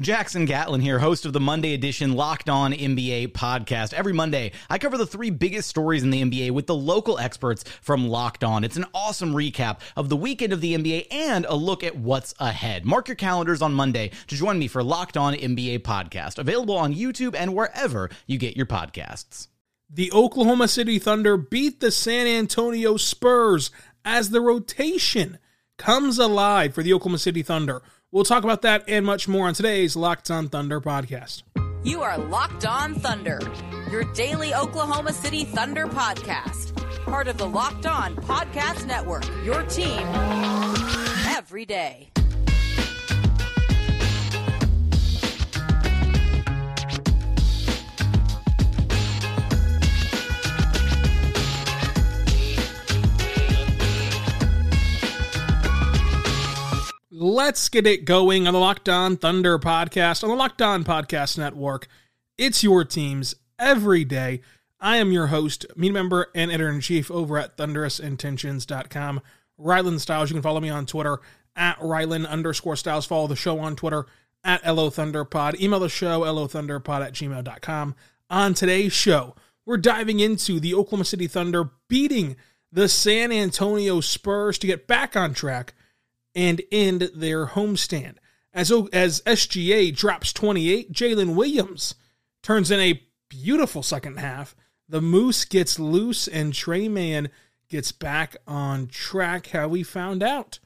Jackson Gatlin here, host of the Monday edition Locked On NBA podcast. Every Monday, I cover the three biggest stories in the NBA with the local experts from Locked On. It's an awesome recap of the weekend of the NBA and a look at what's ahead. Mark your calendars on Monday to join me for Locked On NBA podcast, available on YouTube and wherever you get your podcasts. The Oklahoma City Thunder beat the San Antonio Spurs as the rotation comes alive for the Oklahoma City Thunder. We'll talk about that and much more on today's Locked On Thunder podcast. You are Locked On Thunder, your daily Oklahoma City Thunder podcast. Part of the Locked On Podcast Network, your team every day. Get it going on the Locked On Thunder podcast on the Locked On Podcast Network. It's your teams every day. I am your host, media member, and editor in chief over at thunderousintentions.com. Rylan Stiles. You can follow me on Twitter at Rylan underscore Stiles. Follow the show on Twitter at LO Thunderpod. Email the show, LOThunderpod at gmail.com. On today's show, we're diving into the Oklahoma City Thunder beating the San Antonio Spurs to get back on track and end their homestand. As, as SGA drops 28, Jalen Williams turns in a beautiful second half. The Moose gets loose, and Tre Mann gets back on track. How we found out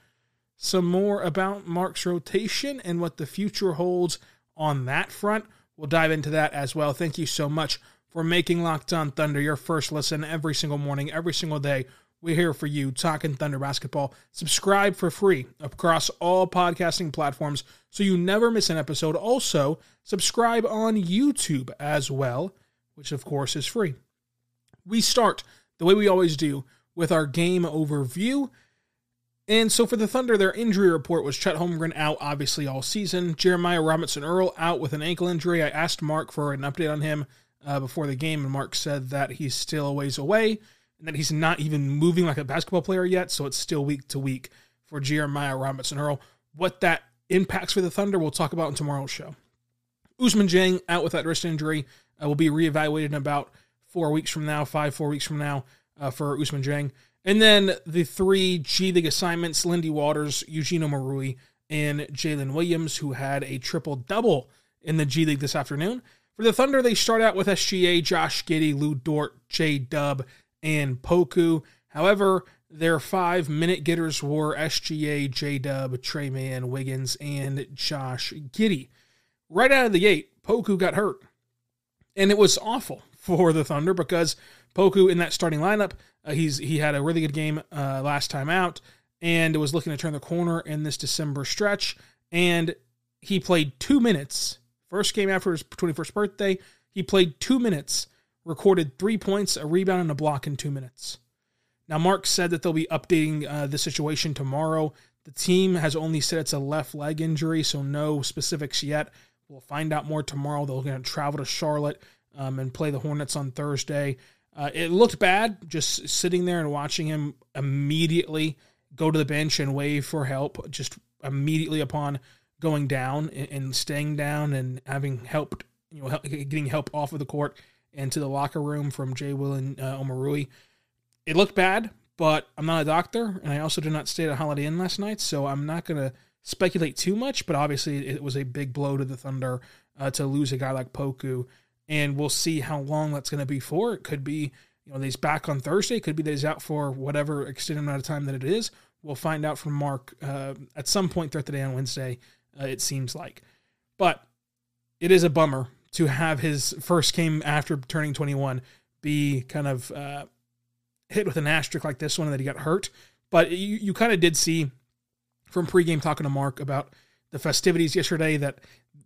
some more about Mark's rotation and what the future holds on that front. We'll dive into that as well. Thank you so much for making Locked On Thunder your first listen every single morning, every single day we're here for you, talking Thunder basketball. Subscribe for free across all podcasting platforms so you never miss an episode. Also, subscribe on YouTube as well, which of course is free. We start the way we always do with our game overview. And so for the Thunder, their injury report was Chet Holmgren out, obviously, all season. Jeremiah Robinson Earl out with an ankle injury. I asked Mark for an update on him uh, before the game, and Mark said that he's still a ways away and that he's not even moving like a basketball player yet. So it's still week to week for Jeremiah Robinson Earl. What that impacts for the Thunder, we'll talk about in tomorrow's show. Ousmane Dieng out with that wrist injury uh, will be reevaluated in about four weeks from now, five, four weeks from now uh, for Ousmane Dieng. And then the three G League assignments Lindy Waters, Eugene Omoruyi, and Jalen Williams, who had a triple double in the G League this afternoon. For the Thunder, they start out with SGA, Josh Giddey, Lu Dort, J Dub, and Poku. However, their five minute getters were SGA, J Dub, Tre Mann, Wiggins, and Josh Giddey. Right out of the gate, Poku got hurt. And it was awful for the Thunder because Poku in that starting lineup, uh, he's he had a really good game uh, last time out and was looking to turn the corner in this December stretch. And he played two minutes. First game after his 21st birthday, he played two minutes recorded three points, a rebound, and a block in two minutes. Now, Mark said that they'll be updating uh, the situation tomorrow. The team has only said it's a left leg injury, so no specifics yet. We'll find out more tomorrow. They're going to travel to Charlotte um, and play the Hornets on Thursday. Uh, it looked bad just sitting there and watching him immediately go to the bench and wave for help, just immediately upon going down and, and staying down and having helped, you know, getting help off of the court into the locker room from Jay Will and uh, Omoruyi. It looked bad, but I'm not a doctor, and I also did not stay at a Holiday Inn last night, so I'm not going to speculate too much. But obviously, it was a big blow to the Thunder uh, to lose a guy like Poku, and we'll see how long that's going to be for. It could be, you know, that he's back on Thursday. It could be that he's out for whatever extended amount of time that it is. We'll find out from Mark uh, at some point throughout the day on Wednesday. Uh, it seems like, but it is a bummer to have his first game after turning 21 be kind of uh, hit with an asterisk like this one that he got hurt. But you, you kind of did see from pregame talking to Mark about the festivities yesterday that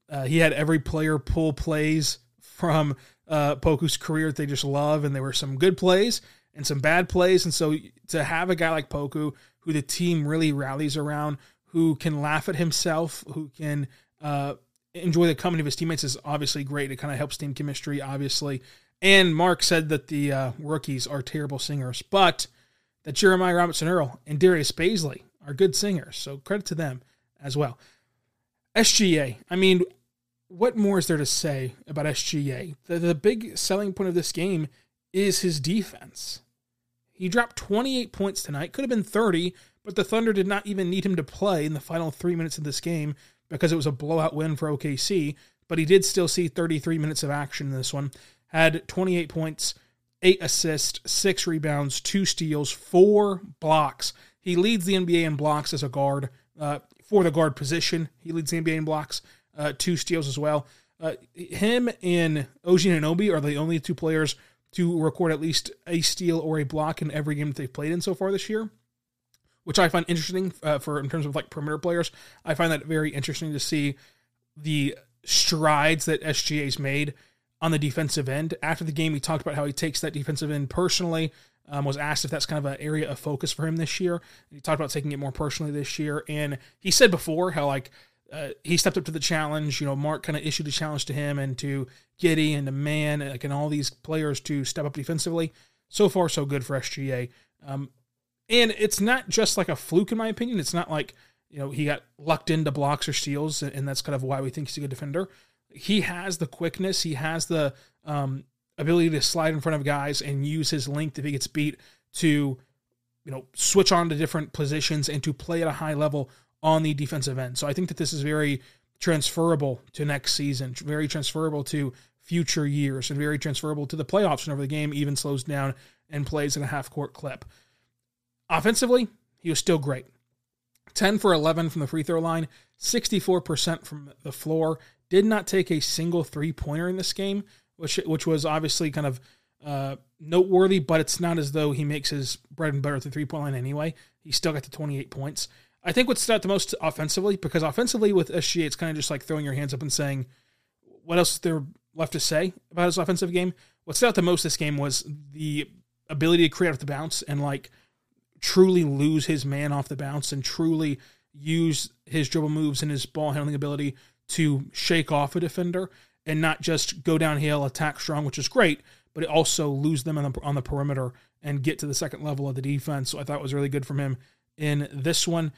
uh, he had every player pull plays from uh, Poku's career that they just love, and there were some good plays and some bad plays. And so to have a guy like Poku, who the team really rallies around, who can laugh at himself, who can uh, enjoy the company of his teammates, is obviously great. It kind of helps team chemistry, obviously. And Mark said that the uh, rookies are terrible singers, but that Jeremiah Robinson Earl and Darius Bazley are good singers. So credit to them as well. SGA. I mean, what more is there to say about SGA? The, the big selling point of this game is his defense. He dropped 28 points tonight. Could have been 30, but the Thunder did not even need him to play in the final three minutes of this game because it was a blowout win for OKC. But he did still see 33 minutes of action in this one. Had 28 points, eight assists, six rebounds, two steals, four blocks. He leads the NBA in blocks as a guard uh, for the guard position. He leads the NBA in blocks, uh, two steals as well. Uh, him and OG Anunoby are the only two players to record at least a steal or a block in every game that they've played in so far this year, which I find interesting uh, for in terms of like perimeter players. I find that very interesting to see the strides that SGA's made on the defensive end. After the game, he talked about how he takes that defensive end personally. Um, was asked if that's kind of an area of focus for him this year. He talked about taking it more personally this year, and he said before how like uh, he stepped up to the challenge. You know, Mark kind of issued a challenge to him and to Giddey and to Mann like, and all these players to step up defensively. So far, so good for SGA. Um, and it's not just like a fluke, in my opinion. It's not like you know he got lucked into blocks or steals, and that's kind of why we think he's a good defender he has the quickness, he has the um, ability to slide in front of guys and use his length if he gets beat to, you know, switch on to different positions and to play at a high level on the defensive end. So I think that this is very transferable to next season, very transferable to future years, and very transferable to the playoffs whenever the game even slows down and plays in a half court clip. Offensively, he was still great. 10 for 11 from the free throw line, 64% from the floor, did not take a single three pointer in this game, which which was obviously kind of uh, noteworthy. But it's not as though he makes his bread and butter at the three point line anyway. He still got to 28 points. I think what stood out the most offensively, because offensively with SGA, it's kind of just like throwing your hands up and saying, what else is there left to say about his offensive game? What stood out the most this game was the ability to create off the bounce and like truly lose his man off the bounce and truly use his dribble moves and his ball handling ability to shake off a defender and not just go downhill, attack strong, which is great, but also lose them on the, on the perimeter and get to the second level of the defense. So I thought was really good from him in this one.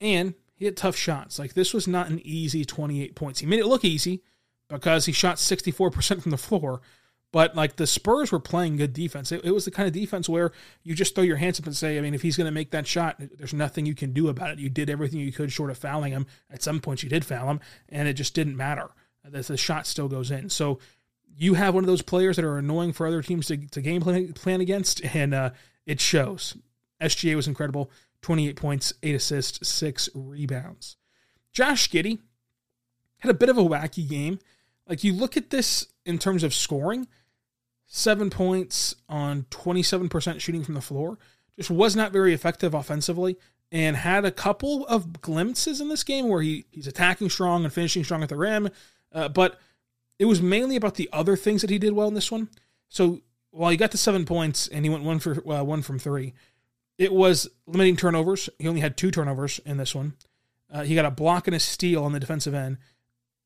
And he had tough shots. Like this was not an easy 28 points. He made it look easy because he shot 64% from the floor, but like the Spurs were playing good defense. It, it, was the kind of defense where you just throw your hands up and say, I mean, if he's going to make that shot, there's nothing you can do about it. You did everything you could short of fouling him. At some points, you did foul him, and it just didn't matter. The, the shot still goes in. So you have one of those players that are annoying for other teams to, to game plan, plan against, and uh, it shows. SGA was incredible 28 points, 8 assists, 6 rebounds. Josh Giddey had a bit of a wacky game. Like you look at this in terms of scoring, seven points on 27% shooting from the floor. Just was not very effective offensively and had a couple of glimpses in this game where he, he's attacking strong and finishing strong at the rim. Uh, but it was mainly about the other things that he did well in this one. So while he got to seven points and he went one for uh, one from three, it was limiting turnovers. He only had two turnovers in this one. Uh, he got a block and a steal on the defensive end,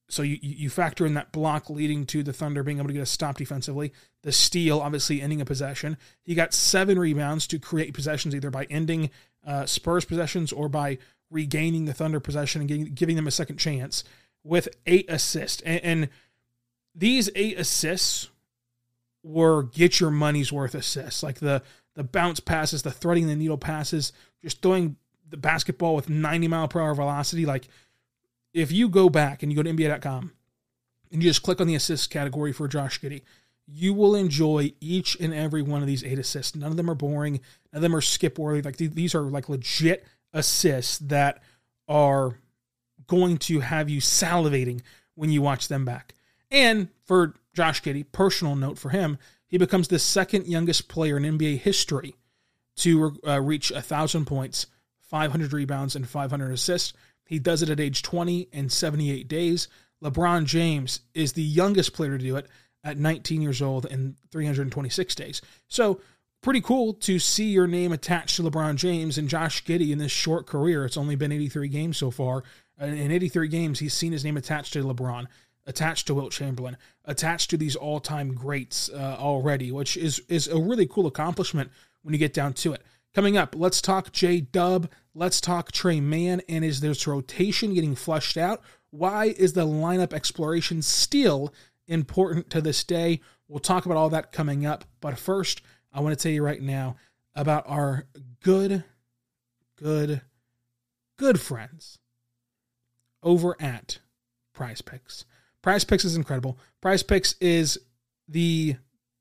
so you, you factor in that block leading to the Thunder being able to get a stop defensively. The steal, obviously, ending a possession. He got seven rebounds to create possessions, either by ending uh, Spurs possessions or by regaining the Thunder possession and getting, giving them a second chance with eight assists. And, and these eight assists were get your money's worth assists, like the the bounce passes, the threading the needle passes, just throwing the basketball with 90 mile per hour velocity. Like if you go back and you go to NBA.com and you just click on the assist category for Josh Giddey, you will enjoy each and every one of these eight assists. None of them are boring. None of them are skip worthy. Like these are like legit assists that are going to have you salivating when you watch them back. And for Josh Giddey, personal note for him, he becomes the second youngest player in NBA history to uh, reach 1,000 points, 500 rebounds, and 500 assists. He does it at age 20 and 78 days. LeBron James is the youngest player to do it at 19 years old and 326 days. So, pretty cool to see your name attached to LeBron James and Josh Giddey in this short career. It's only been 83 games so far. In 83 games, he's seen his name attached to LeBron attached to Wilt Chamberlain, attached to these all-time greats uh, already, which is is a really cool accomplishment when you get down to it. Coming up, let's talk J Dub, let's talk Tre Mann, and is this rotation getting flushed out? Why is the lineup exploration still important to this day? We'll talk about all that coming up, but first, I want to tell you right now about our good, good, good friends over at Prize Picks. Prize Picks is incredible. Prize Picks is the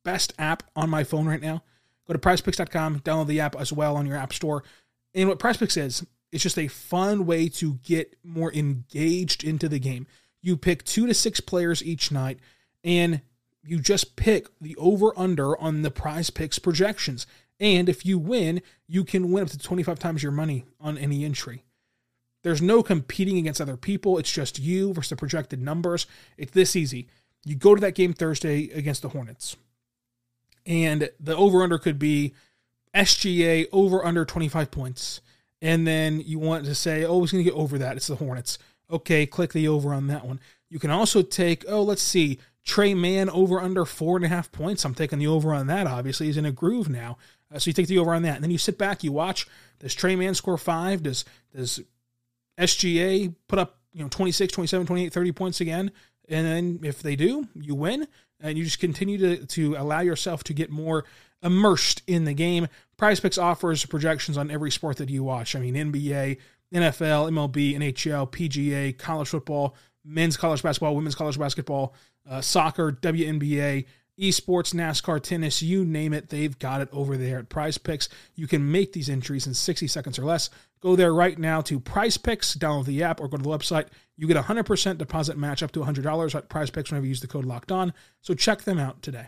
best app on my phone right now. Go to prizepicks.com, download the app as well on your app store. And what Prize Picks is, it's just a fun way to get more engaged into the game. You pick two to six players each night, and you just pick the over under on the prize picks projections. And if you win, you can win up to 25 times your money on any entry. There's no competing against other people. It's just you versus the projected numbers. It's this easy. You go to that game Thursday against the Hornets, and the over under could be SGA over under 25 points. And then you want to say, oh, it's going to get over that. It's the Hornets. Okay, click the over on that one. You can also take, oh, let's see, Tre Mann over under four and a half points. I'm taking the over on that, obviously. He's in a groove now. Uh, so you take the over on that. And then you sit back, you watch. Does Tre Mann score five? Does does SGA put up, you know, 26, 27, 28, 30 points again. And then if they do, you win. And you just continue to, to allow yourself to get more immersed in the game. Prize Picks offers projections on every sport that you watch. I mean, NBA, NFL, MLB, NHL, PGA, college football, men's college basketball, women's college basketball, uh, soccer, WNBA, esports, NASCAR, tennis, you name it, they've got it over there at Prize Picks. You can make these entries in 60 seconds or less. Go there right now to Prize Picks, download the app, or go to the website. You get a 100% deposit match up to $100 at Prize Picks whenever you use the code Locked On. So check them out today.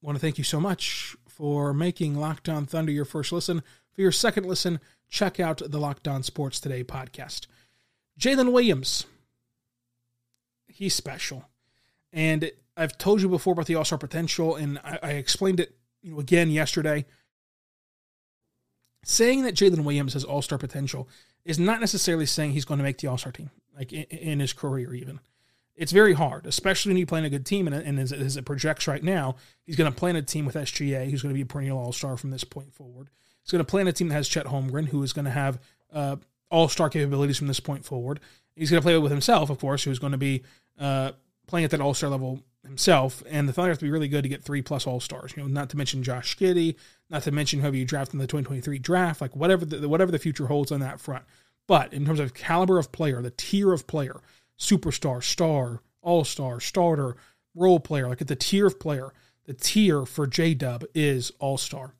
Want to thank you so much for making Locked On Thunder your first listen. For your second listen, check out the Locked On Sports Today podcast. Jalen Williams, he's special. And I've told you before about the All Star potential, and I, I, explained it you know, again yesterday. Saying that Jalen Williams has All Star potential is not necessarily saying he's going to make the All Star team, like in, in, his career, even. It's very hard, especially when you play in a good team. And, and as, as, it projects right now, he's going to play in a team with SGA, who's going to be a perennial All Star from this point forward. He's going to play in a team that has Chet Holmgren, who is going to have uh, all star capabilities from this point forward. He's going to play with himself, of course, who's going to be uh, playing at that all star level himself. And the Thunder have to be really good to get three plus all stars. You know, not to mention Josh Giddey, not to mention whoever you draft in the 2023 draft, like whatever the, whatever the future holds on that front. But in terms of caliber of player, the tier of player, superstar, star, all star, starter, role player, like at the tier of player, the tier for J Dub is all star.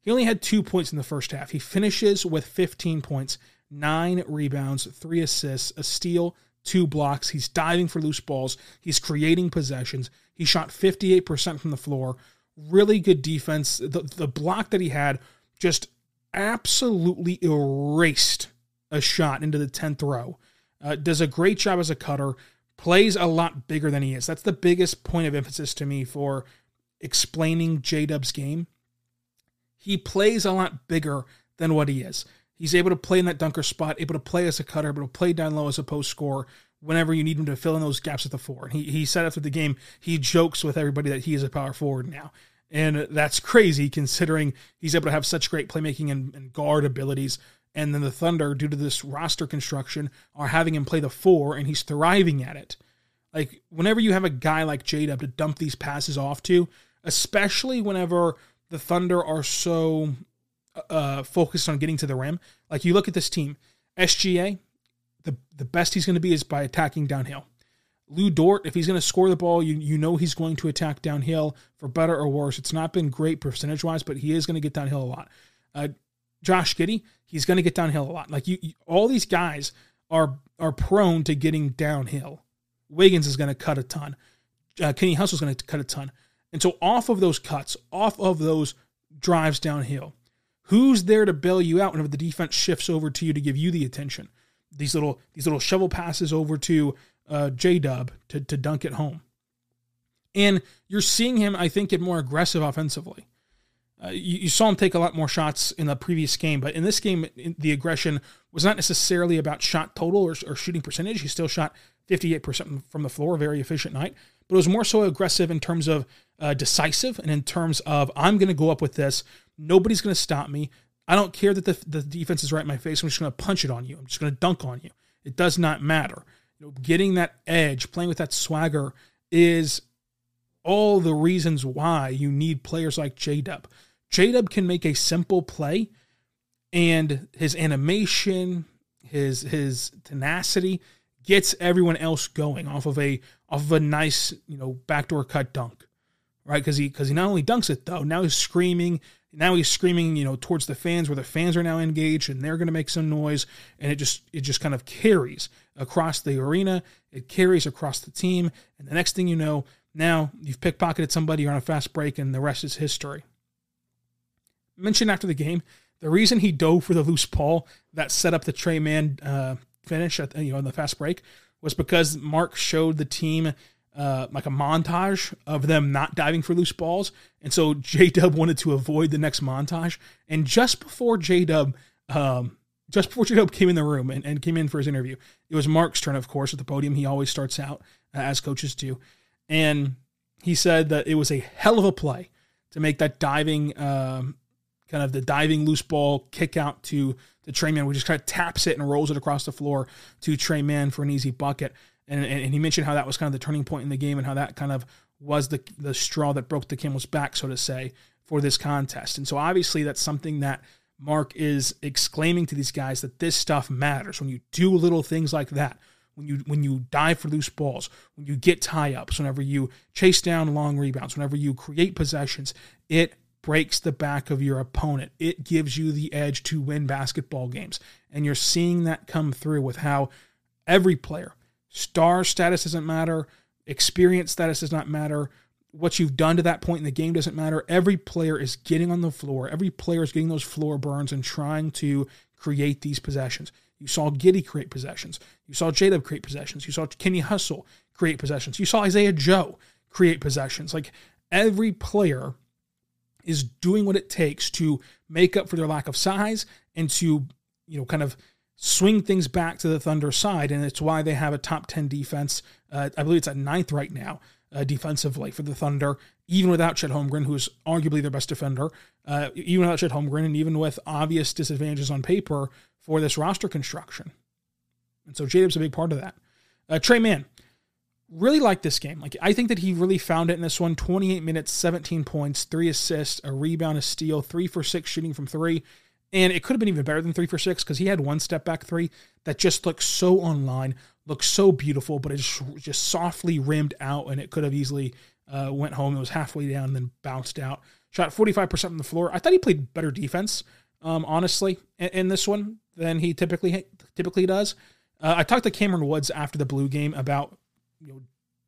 He only had two points in the first half. He finishes with 15 points, nine rebounds, three assists, a steal, two blocks. He's diving for loose balls. He's creating possessions. He shot 58% from the floor. Really good defense. The, the block that he had just absolutely erased a shot into the 10th row. Uh, does a great job as a cutter. Plays a lot bigger than he is. That's the biggest point of emphasis to me for explaining J Dub's game he plays a lot bigger than what he is. He's able to play in that dunker spot, able to play as a cutter, able to play down low as a post scorer whenever you need him to fill in those gaps at the four. And he, he said after the game, he jokes with everybody that he is a power forward now. And that's crazy considering he's able to have such great playmaking and, and guard abilities. And then the Thunder, due to this roster construction, are having him play the four, and he's thriving at it. Like, whenever you have a guy like J Dub to dump these passes off to, especially whenever the Thunder are so uh, focused on getting to the rim. Like you look at this team, SGA, the the best he's going to be is by attacking downhill. Lu Dort, if he's going to score the ball, you you know he's going to attack downhill for better or worse. It's not been great percentage wise, but he is going to get downhill a lot. Uh, Josh Giddey, he's going to get downhill a lot. Like you, you, all these guys are are prone to getting downhill. Wiggins is going to cut a ton. Uh, Kenny Hustle's going to cut a ton. And so, off of those cuts, off of those drives downhill, who's there to bail you out whenever the defense shifts over to you to give you the attention? These little these little shovel passes over to uh, J Dub to to dunk it home, and you're seeing him, I think, get more aggressive offensively. Uh, you, you, saw him take a lot more shots in the previous game, but in this game, the aggression was not necessarily about shot total or, or shooting percentage. He still shot 58% from the floor, very efficient night, but it was more so aggressive in terms of uh, decisive and in terms of I'm going to go up with this. Nobody's going to stop me. I don't care that the, the defense is right in my face. I'm just going to punch it on you. I'm just going to dunk on you. It does not matter. You know, getting that edge, playing with that swagger is all the reasons why you need players like J Dub. J Dub can make a simple play, and his animation, his his tenacity gets everyone else going off of a off of a nice you know backdoor cut dunk right? Because he because he not only dunks it though, now he's screaming. Now he's screaming, you know, towards the fans where the fans are now engaged and they're going to make some noise, and it just it just kind of carries across the arena. It carries across the team, and the next thing you know, now you've pickpocketed somebody, you're on a fast break, and the rest is history. Mentioned after the game, the reason he dove for the loose ball that set up the Tre Mann uh, finish at you know the fast break was because Mark showed the team uh, like a montage of them not diving for loose balls. And so J Dub wanted to avoid the next montage. And just before J Dub, um, just before J Dub came in the room and, and came in for his interview, it was Mark's turn, of course, at the podium. He always starts out uh, as coaches do. And he said that it was a hell of a play to make that diving, um, kind of the diving loose ball kick out to the Tre Mann, which just kind of taps it and rolls it across the floor to Tre Mann for an easy bucket and, and he mentioned how that was kind of the turning point in the game and how that kind of was the the straw that broke the camel's back, so to say, for this contest. And so obviously that's something that Mark is exclaiming to these guys that this stuff matters. When you do little things like that, when you when you dive for loose balls, when you get tie ups, whenever you chase down long rebounds, whenever you create possessions, it breaks the back of your opponent. It gives you the edge to win basketball games. And you're seeing that come through with how every player, Star status doesn't matter. Experience status does not matter. What you've done to that point in the game doesn't matter. Every player is getting on the floor. Every player is getting those floor burns and trying to create these possessions. You saw Giddey create possessions. You saw J-Dub create possessions. You saw Kenny Hustle create possessions. You saw Isaiah Joe create possessions. Like every player is doing what it takes to make up for their lack of size and to, you know, kind of swing things back to the Thunder side, and it's why they have a top 10 defense. Uh, I believe it's at ninth right now uh, defensively for the Thunder, even without Chet Holmgren, who's arguably their best defender, uh, even without Chet Holmgren, and even with obvious disadvantages on paper for this roster construction. And so J-Dub's a big part of that. Uh, Tre Mann, really like this game. Like I think that he really found it in this one. 28 minutes, 17 points, three assists, a rebound, a steal, three for six shooting from three And it could have been even better than three for six because he had one step back three that just looked so online, looked so beautiful, but it just, just softly rimmed out and it could have easily uh, went home. It was halfway down and then bounced out. Shot 45% from the floor. I thought he played better defense, um, honestly, in, in, this one than he typically typically does. Uh, I talked to Cameron Woods after the Blue game about you know,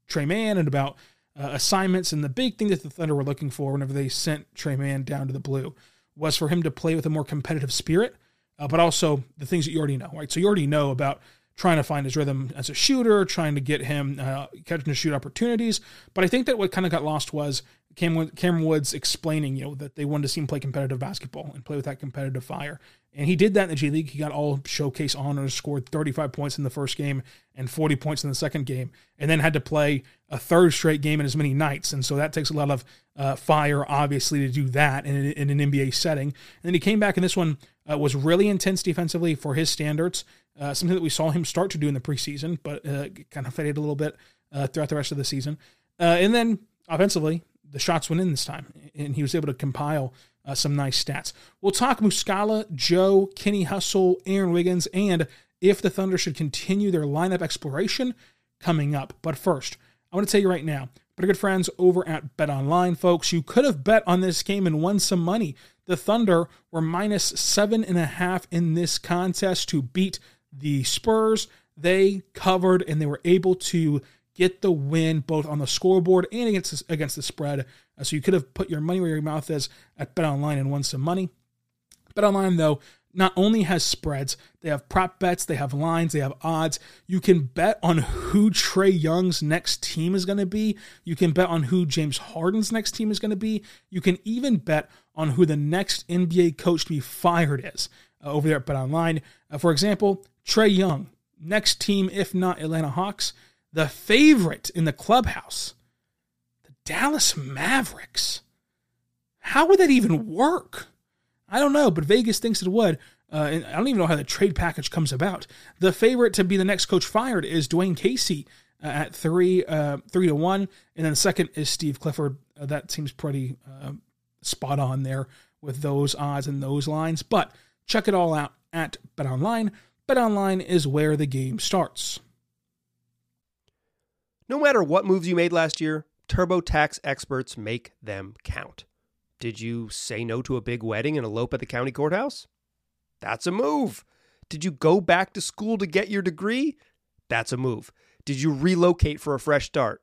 Tre Mann and about uh, assignments. And the big thing that the Thunder were looking for whenever they sent Tre Mann down to the Blue was for him to play with a more competitive spirit, uh, but also the things that you already know, right? So you already know about trying to find his rhythm as a shooter, trying to get him uh, catching to shoot opportunities. But I think that what kind of got lost was Cameron Woods explaining, you know, that they wanted to see him play competitive basketball and play with that competitive fire. And he did that in the G League. He got all showcase honors, scored 35 points in the first game and 40 points in the second game, and then had to play a third straight game in as many nights. And so that takes a lot of uh, fire, obviously, to do that in, in, an NBA setting. And then he came back, and this one uh, was really intense defensively for his standards, uh, something that we saw him start to do in the preseason, but uh, kind of faded a little bit uh, throughout the rest of the season. Uh, and then offensively, the shots went in this time, and he was able to compile uh, some nice stats. We'll talk Muscala, Joe, Kenny Hustle, Aaron Wiggins, and if the Thunder should continue their lineup exploration coming up. But first, I want to tell you right now, pretty good friends over at Bet Online, folks. You could have bet on this game and won some money. The Thunder were minus seven and a half in this contest to beat the Spurs. They covered and they were able to get the win both on the scoreboard and against the, against the spread. Uh, so you could have put your money where your mouth is at Bet Online and won some money. Bet Online though not only has spreads, they have prop bets, they have lines, they have odds. You can bet on who Trae Young's next team is going to be. You can bet on who James Harden's next team is going to be. You can even bet on who the next NBA coach to be fired is uh, over there at Bet Online. Uh, for example, Trae Young, next team, if not Atlanta Hawks, the favorite in the clubhouse, the Dallas Mavericks. How would that even work? I don't know, but Vegas thinks it would. Uh, and I don't even know how the trade package comes about. The favorite to be the next coach fired is Dwane Casey uh, at three, uh, three to one, and then second is Steve Clifford. Uh, that seems pretty uh, spot on there with those odds and those lines. But check it all out at BetOnline. BetOnline is where the game starts. No matter what moves you made last year, TurboTax experts make them count. Did you say no to a big wedding and elope at the county courthouse? That's a move. Did you go back to school to get your degree? That's a move. Did you relocate for a fresh start?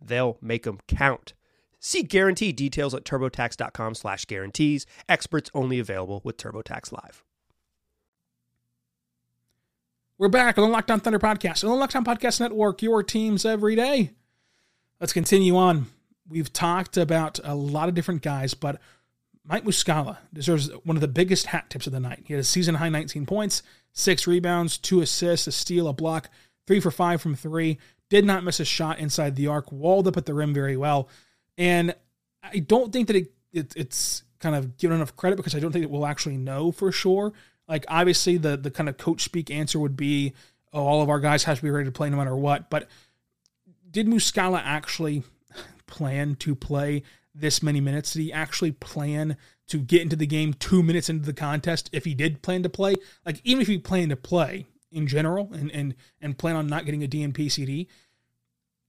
They'll make them count. See guarantee details at turbotax.com slash guarantees. Experts only available with TurboTax Live. We're back on the Locked On Thunder podcast, on the Locked On Podcast Network, your teams every day. Let's continue on. We've talked about a lot of different guys, but Mike Muscala deserves one of the biggest hat tips of the night. He had a season high 19 points, six rebounds, two assists, a steal, a block, three for five from three. Did not miss a shot inside the arc, walled up at the rim very well. And I don't think that it, it it's kind of given enough credit because I don't think that we'll actually know for sure. Like obviously the the kind of coach speak answer would be, oh, all of our guys have to be ready to play no matter what. But did Muscala actually plan to play this many minutes? Did he actually plan to get into the game two minutes into the contest if he did plan to play? Like, even if he planned to play in general and, and, and plan on not getting a DNP CD,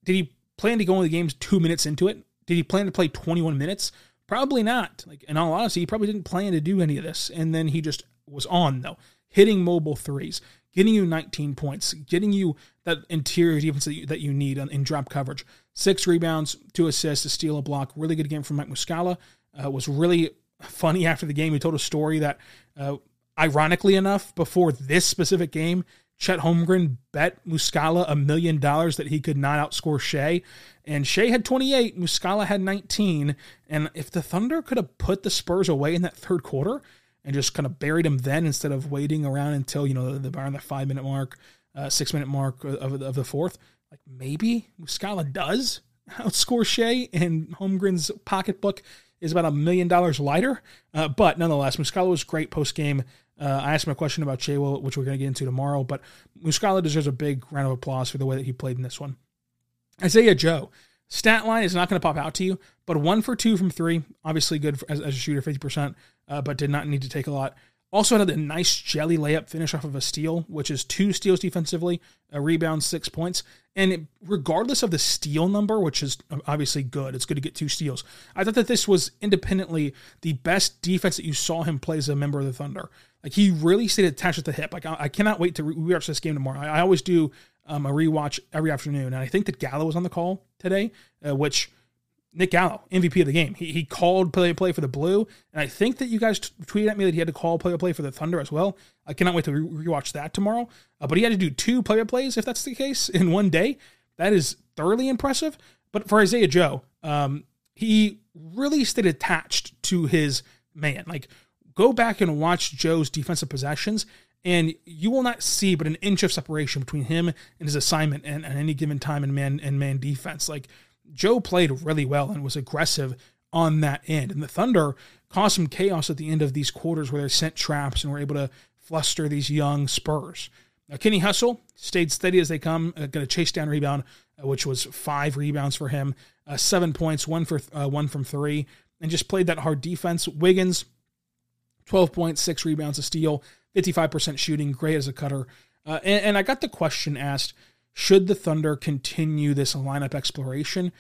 did he plan to go into the games two minutes into it? Did he plan to play 21 minutes? Probably not. Like, in all honesty, he probably didn't plan to do any of this. And then he just was on, though, hitting mobile threes, getting you 19 points, getting you that interior defense that you, that you need in drop coverage. Six rebounds, two assists, a steal, a block. Really good game from Mike Muscala. Uh, was really funny after the game. He told a story that, uh, ironically enough, before this specific game, Chet Holmgren bet Muscala a million dollars that he could not outscore Shai. And Shai had 28, Muscala had 19. And if the Thunder could have put the Spurs away in that third quarter, and just kind of buried him then instead of waiting around until you know the, the around the five minute mark, uh, six minute mark of, of the fourth. Like maybe Muscala does outscore Shai, and Holmgren's pocketbook is about a million dollars lighter. Uh, but nonetheless, Muscala was great post game. Uh, I asked him a question about Shai, which we're going to get into tomorrow. But Muscala deserves a big round of applause for the way that he played in this one. Isaiah Joe, stat line is not going to pop out to you, but one for two from three, obviously good for, as, as, a shooter, 50%, uh, but did not need to take a lot. Also had a nice jelly layup finish off of a steal, which is two steals defensively, a rebound, six points. And it, regardless of the steal number, which is obviously good, it's good to get two steals. I thought that this was independently the best defense that you saw him play as a member of the Thunder. Like he really stayed attached at the hip. Like I, I cannot wait to rewatch this game tomorrow. I, I always do um, a rewatch every afternoon, and I think that Gallo was on the call today, uh, which Nick Gallo, MVP of the game. He, he called play play for the Blue, and I think that you guys t- tweeted at me that he had to call play play for the Thunder as well. I cannot wait to re- rewatch that tomorrow. Uh, but he had to do two play plays if that's the case in one day. That is thoroughly impressive. But for Isaiah Joe, um, he really stayed attached to his man. Like go back and watch Joe's defensive possessions, and you will not see but an inch of separation between him and his assignment and at any given time in man and man defense. Like Joe played really well and was aggressive on that end. And the Thunder caused some chaos at the end of these quarters where they sent traps and were able to fluster these young Spurs. Now, Kenny Hustle stayed steady as they come, uh, going to chase down rebound, uh, which was five rebounds for him, uh, seven points, one for uh, one from three, and just played that hard defense. Wiggins, twelve points, six rebounds, a steal, fifty-five percent shooting, great as a cutter. Uh, and, and I got the question asked should the Thunder continue this lineup exploration?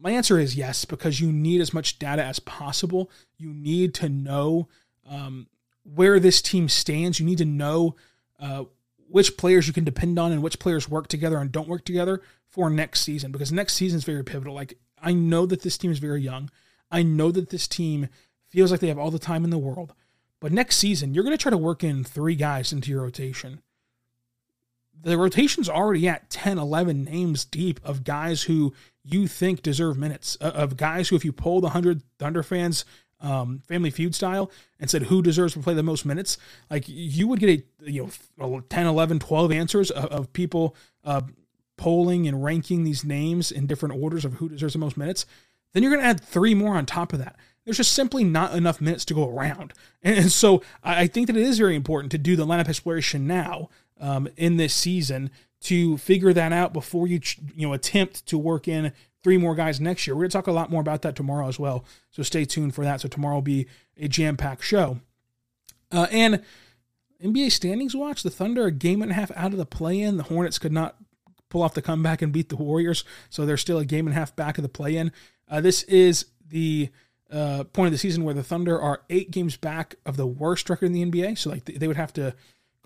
My answer is yes, because you need as much data as possible. You need to know um, where this team stands. You need to know uh, which players you can depend on and which players work together and don't work together for next season, because next season is very pivotal. Like, I know that this team is very young. I know that this team feels like they have all the time in the world. But next season, you're going to try to work in three guys into your rotation the rotation's already at 10, 11 names deep of guys who you think deserve minutes, uh, of guys who, if you polled 100 Thunder fans, um, Family Feud style, and said who deserves to play the most minutes, like you would get a you know 10, 11, 12 answers of, of people uh, polling and ranking these names in different orders of who deserves the most minutes. Then you're going to add three more on top of that. There's just simply not enough minutes to go around. And so I think that it is very important to do the lineup exploration now um, in this season to figure that out before you you know attempt to work in three more guys next year. We're going to talk a lot more about that tomorrow as well. So stay tuned for that. So tomorrow will be a jam packed show. Uh, and NBA standings watch the Thunder a game and a half out of the play in. The Hornets could not pull off the comeback and beat the Warriors, so they're still a game and a half back of the play in. Uh, this is the uh, point of the season where the Thunder are eight games back of the worst record in the NBA. So like they would have to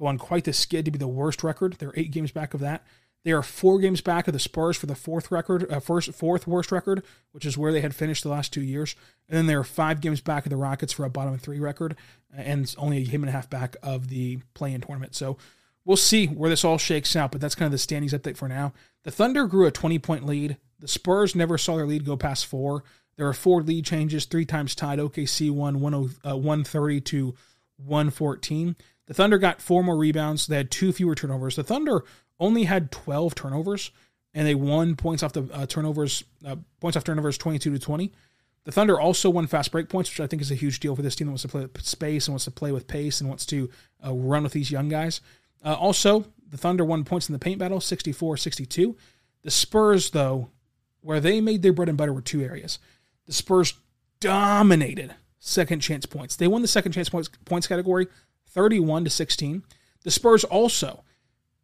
go on quite the skid to be the worst record. They're eight games back of that. They are four games back of the Spurs for the fourth record, uh, first fourth worst record, which is where they had finished the last two years. And then they're five games back of the Rockets for a bottom three record, and only a game and a half back of the play-in tournament. So we'll see where this all shakes out. But that's kind of the standings update for now. The Thunder grew a 20 point lead. The Spurs never saw their lead go past four. There are four lead changes, three times tied. OKC won 130 uh, to 114. The Thunder got four more rebounds. They had two fewer turnovers. The Thunder only had 12 turnovers, and they won points off the uh, turnovers, uh, points off turnovers 22 to 20. The Thunder also won fast break points, which I think is a huge deal for this team that wants to play with space and wants to play with pace and wants to uh, run with these young guys. Uh, also, the Thunder won points in the paint battle 64 62. The Spurs, though, where they made their bread and butter were two areas. The Spurs dominated second chance points. They won the second chance points, points category 31 to 16. The Spurs also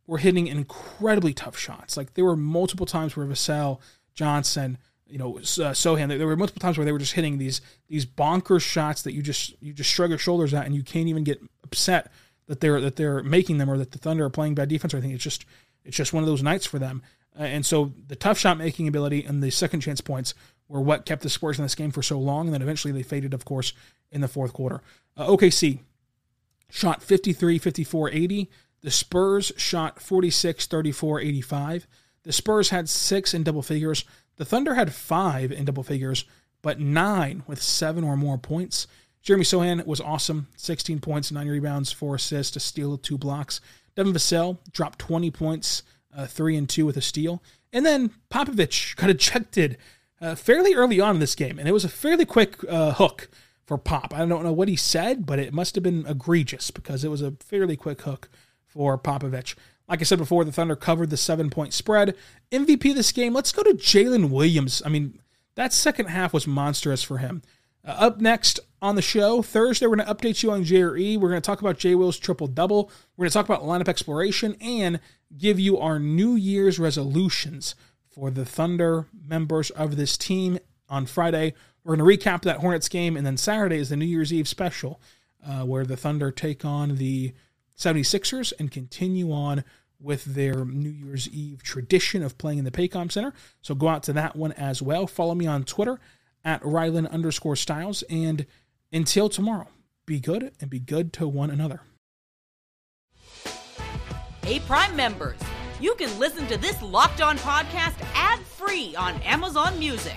were hitting incredibly tough shots. Like there were multiple times where Vassell, Johnson, you know, uh, Sochan, there were multiple times where they were just hitting these these bonkers shots that you just you just shrug your shoulders at and you can't even get upset that they're that they're making them or that the Thunder are playing bad defense or anything. It's just it's just one of those nights for them. Uh, and so the tough shot making ability and the second chance points were what kept the Spurs in this game for so long. And then eventually they faded, of course, in the fourth quarter. Uh, OKC shot 53, 54, 80. The Spurs shot 46, 34, 85. The Spurs had six in double figures. The Thunder had five in double figures, but nine with seven or more points. Jeremy Sochan was awesome 16 points, 9 rebounds, 4 assists, a steal, 2 blocks. Devin Vassell dropped 20 points, uh, 3 and 2 with a steal. And then Popovich got ejected uh, fairly early on in this game, and it was a fairly quick uh, hook for Pop. I don't know what he said, but it must have been egregious because it was a fairly quick hook for Popovich. Like I said before, the Thunder covered the seven point spread. MVP this game, let's go to Jalen Williams. I mean, that second half was monstrous for him. Uh, up next on the show, Thursday, we're going to update you on JRE. We're going to talk about J Will's triple double. We're going to talk about lineup exploration and give you our New Year's resolutions for the Thunder members of this team on Friday. We're going to recap that Hornets game, and then Saturday is the New Year's Eve special uh, where the Thunder take on the 76ers and continue on with their New Year's Eve tradition of playing in the Paycom Center. So go out to that one as well. Follow me on Twitter at Rylan underscore Stiles. And until tomorrow, be good and be good to one another. Hey, Prime members, you can listen to this locked on podcast ad free on Amazon Music.